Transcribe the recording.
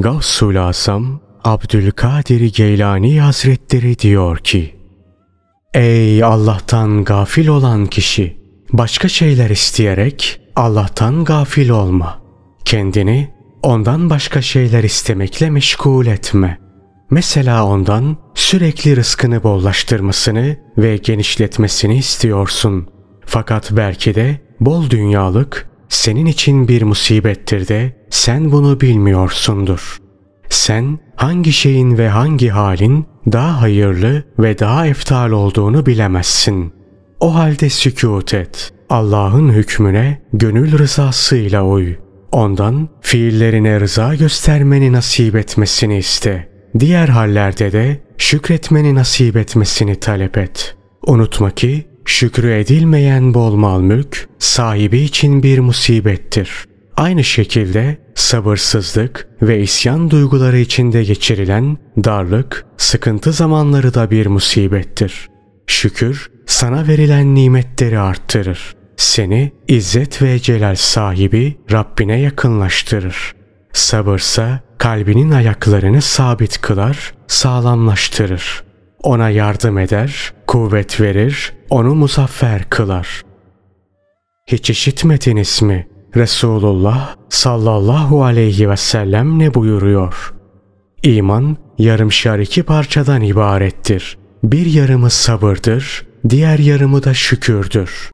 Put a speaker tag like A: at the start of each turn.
A: Gavsul Asam Abdülkadir Geylani Hazretleri diyor ki Ey Allah'tan gafil olan kişi! Başka şeyler isteyerek Allah'tan gafil olma. Kendini ondan başka şeyler istemekle meşgul etme. Mesela ondan sürekli rızkını bollaştırmasını ve genişletmesini istiyorsun. Fakat belki de bol dünyalık senin için bir musibettir de sen bunu bilmiyorsundur. Sen hangi şeyin ve hangi halin daha hayırlı ve daha eftal olduğunu bilemezsin. O halde sükut et. Allah'ın hükmüne gönül rızasıyla uy. Ondan fiillerine rıza göstermeni nasip etmesini iste. Diğer hallerde de şükretmeni nasip etmesini talep et. Unutma ki şükrü edilmeyen bol mal mülk sahibi için bir musibettir. Aynı şekilde sabırsızlık ve isyan duyguları içinde geçirilen darlık, sıkıntı zamanları da bir musibettir. Şükür sana verilen nimetleri arttırır. Seni izzet ve celal sahibi Rabbine yakınlaştırır. Sabırsa kalbinin ayaklarını sabit kılar, sağlamlaştırır. Ona yardım eder, kuvvet verir, onu muzaffer kılar. Hiç işitmediniz mi? Resulullah sallallahu aleyhi ve sellem ne buyuruyor? İman yarımşar iki parçadan ibarettir. Bir yarımı sabırdır, diğer yarımı da şükürdür.